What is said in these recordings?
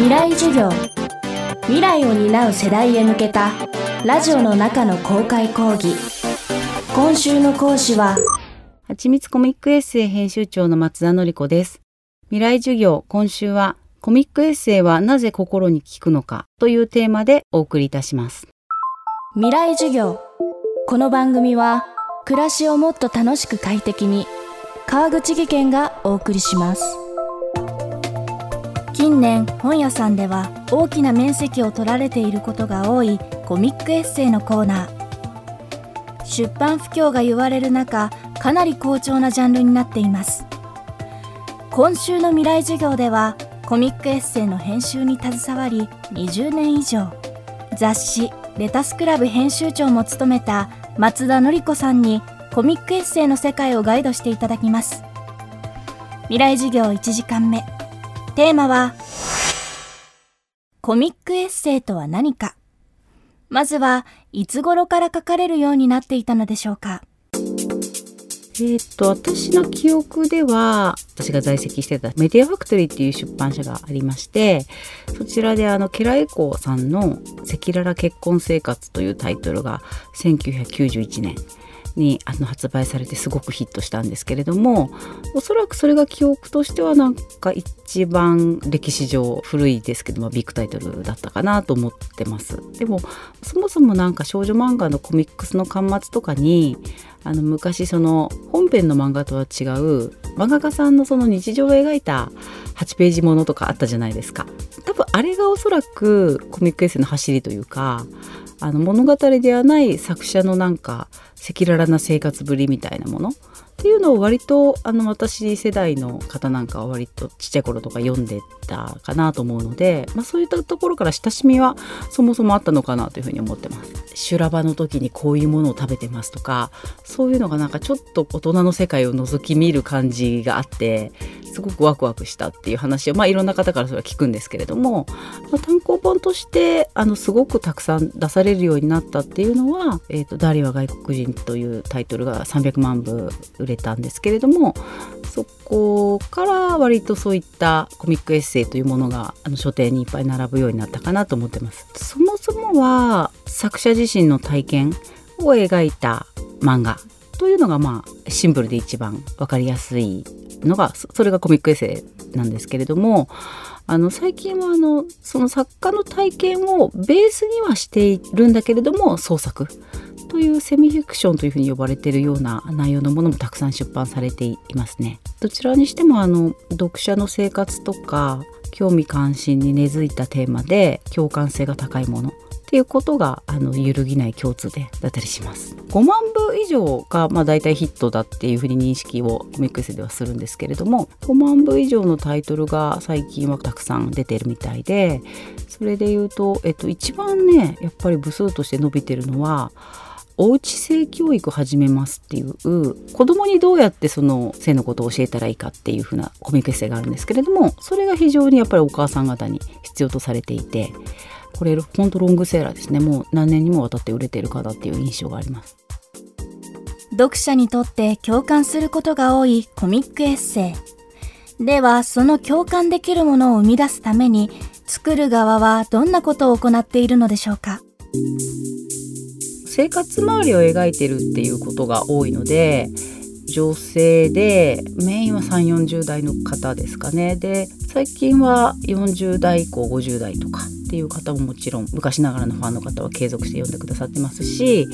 未来授業。未来を担う世代へ向けたラジオの中の公開講義。今週の講師ははちみつコミックエッセイ編集長の松田典子です。未来授業今週はコミックエッセイはなぜ心に効くのかというテーマでお送りいたします。未来授業。この番組は暮らしをもっと楽しく快適に川口義賢がお送りします年本屋さんでは大きな面積を取られていることが多いコミックエッセイのコーナー。出版不況が言われる中かなり好調なジャンルになっています。今週の未来授業ではコミックエッセイの編集に携わり20年以上雑誌レタスクラブ編集長も務めた松田典子さんにコミックエッセイの世界をガイドしていただきます。未来授業1時間目。テーマはコミックエッセイとは何か。まずはいつ頃から書かれるようになっていたのでしょうか。えっ、と私の記憶では私が在籍してたメディアファクトリーっていう出版社がありましてそちらであのケラエコーさんの「赤裸々結婚生活」というタイトルが1991年にあの発売されてすごくヒットしたんですけれどもおそらくそれが記憶としてはなんか一番歴史上古いですけどもビッグタイトルだったかなと思ってます。でもそもそもなんか少女漫画のコミックスの巻末とかにあの昔その本編の漫画とは違う漫画家さんのその日常を描いた8ページものとかあったじゃないですか。多分あれがおそらくコミックエッセイの走りというかあの物語ではない作者のなんか赤裸々な生活ぶりみたいなものっていうのを割とあの私世代の方なんかは割とちっちゃい頃とか読んでたかなと思うので、まあ、そういったところから親しみはそもそもあったのかなというふうに思ってます。修羅場の時にこういうものを食べてますとかそういうのがなんかちょっと大人の世界を覗き見る感じがあってすごくワクワクしたっていう話を、まあ、いろんな方からそれは聞くんですけれども、まあ、単行本としてあのすごくたくさん出されるようになったっていうのは「えーと、ダーリは外国人」というタイトルが300万部売れたんですけれどもそこから割とそういったコミックエッセイというものがあの書店にいっぱい並ぶようになったかなと思ってます。そもそもは作者自身の体験を描いた漫画というのがまあシンプルで一番分かりやすいのがそれがコミックエッセイなんですけれどもあの最近はあのその作家の体験をベースにはしているんだけれども創作というセミフィクションというふうに呼ばれているような内容のものもたくさん出版されていますね。どちらにしてもあの読者の生活とか興味関心に根付いたテーマで共感性が高いものっていうことがあの揺るぎない共通点だったりします。5万部以上がまあ大体ヒットだっていうふうに認識をコミックスではするんですけれども5万部以上のタイトルが最近はたくさん出てるみたいでそれで言うと、えっと、一番ねやっぱり部数として伸びてるのはおうち性教育始めますっていう子供にどうやってその性のことを教えたらいいかっていうふうなコミックエッセイがあるんですけれどもそれが非常にやっぱりお母さん方に必要とされていてこれほんとロングセーラーですね。もう何年にもわたって売れてる方っていう印象があります。読者にとって共感することが多いコミックエッセイ。ではその共感できるものを生み出すために作る側はどんなことを行っているのでしょうか？生活周りを描いてるっていうことが多いので女性でメインは3 4 0代の方ですかね。で最近は40代以降50代とかっていう方ももちろん昔ながらのファンの方は継続して読んでくださってますし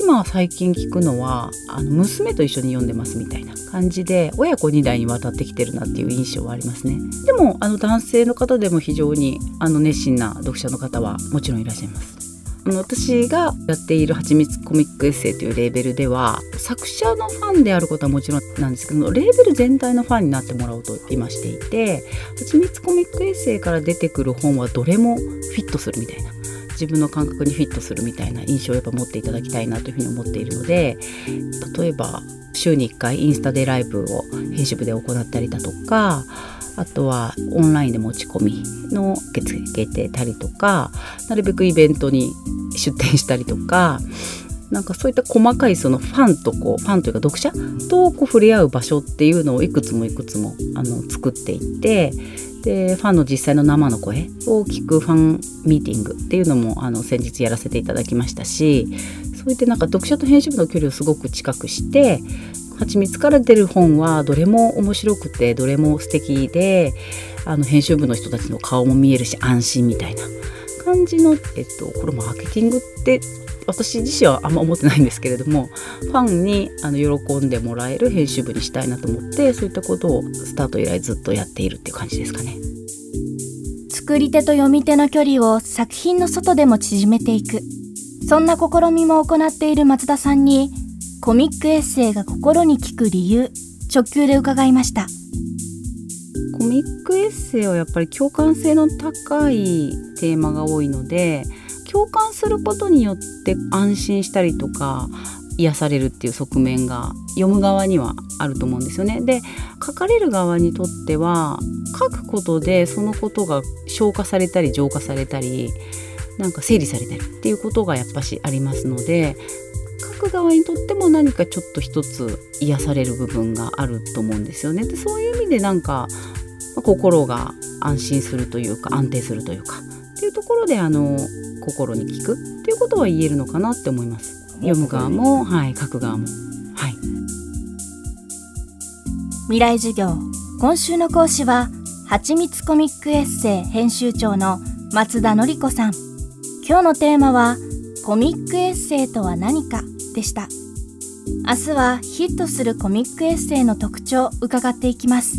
今最近聞くのはあの娘と一緒に読んでますみたいな感じで親子2代にわたってきてるなっていう印象はありますね。でもあの男性の方でも非常にあの熱心な読者の方はもちろんいらっしゃいます。私がやっている「はちみつコミックエッセイ」というレーベルでは作者のファンであることはもちろんなんですけどレーベル全体のファンになってもらおうと今していて「はちみつコミックエッセイ」から出てくる本はどれもフィットするみたいな。自分の感覚にフィットするみたいな印象をやっぱ持っていただきたいなというふうに思っているので例えば週に1回インスタでライブを編集部で行ったりだとかあとはオンラインで持ち込みの受け付けてたりとかなるべくイベントに出展したりとかなんかそういった細かいそのファンとこうファンというか読者とこう触れ合う場所っていうのをいくつもいくつもあの作っていってでファンの実際の生の声を聞くファンミーティングっていうのもあの先日やらせていただきましたしそうやってなんか読者と編集部の距離をすごく近くして蜂蜜から出る本はどれも面白くてどれも素敵であの編集部の人たちの顔も見えるし安心みたいな。感じの、えっと、これマーケティングって私自身はあんま思ってないんですけれどもファンにあの喜んでもらえる編集部にしたいなと思ってそういったことをスタート以来ずっとやっているっていう感じですかね。作り手と読み手の距離を作品の外でも縮めていくそんな試みも行っている松田さんにコミックエッセイが心に効く理由直球で伺いましたコミックエッセイはやっぱり共感性の高いテーマが多いので共感することによって安心したりとか癒されるっていう側面が読む側にはあると思うんですよね。で書かれる側にとっては書くことでそのことが消化されたり浄化されたりなんか整理されたりっていうことがやっぱしありますので書く側にとっても何かちょっと一つ癒される部分があると思うんですよね。でそういう意味でなんか心が安心するというか安定するというかっていうところであの心に効くっていうことは言えるのかなって思います。読む側も、はい、書く側も。はい。未来授業今週の講師ははちみつコミックエッセイ編集長の松田典子さん今日のテーマはコミックエッセイとは何かでした明日はヒットするコミックエッセイの特徴を伺っていきます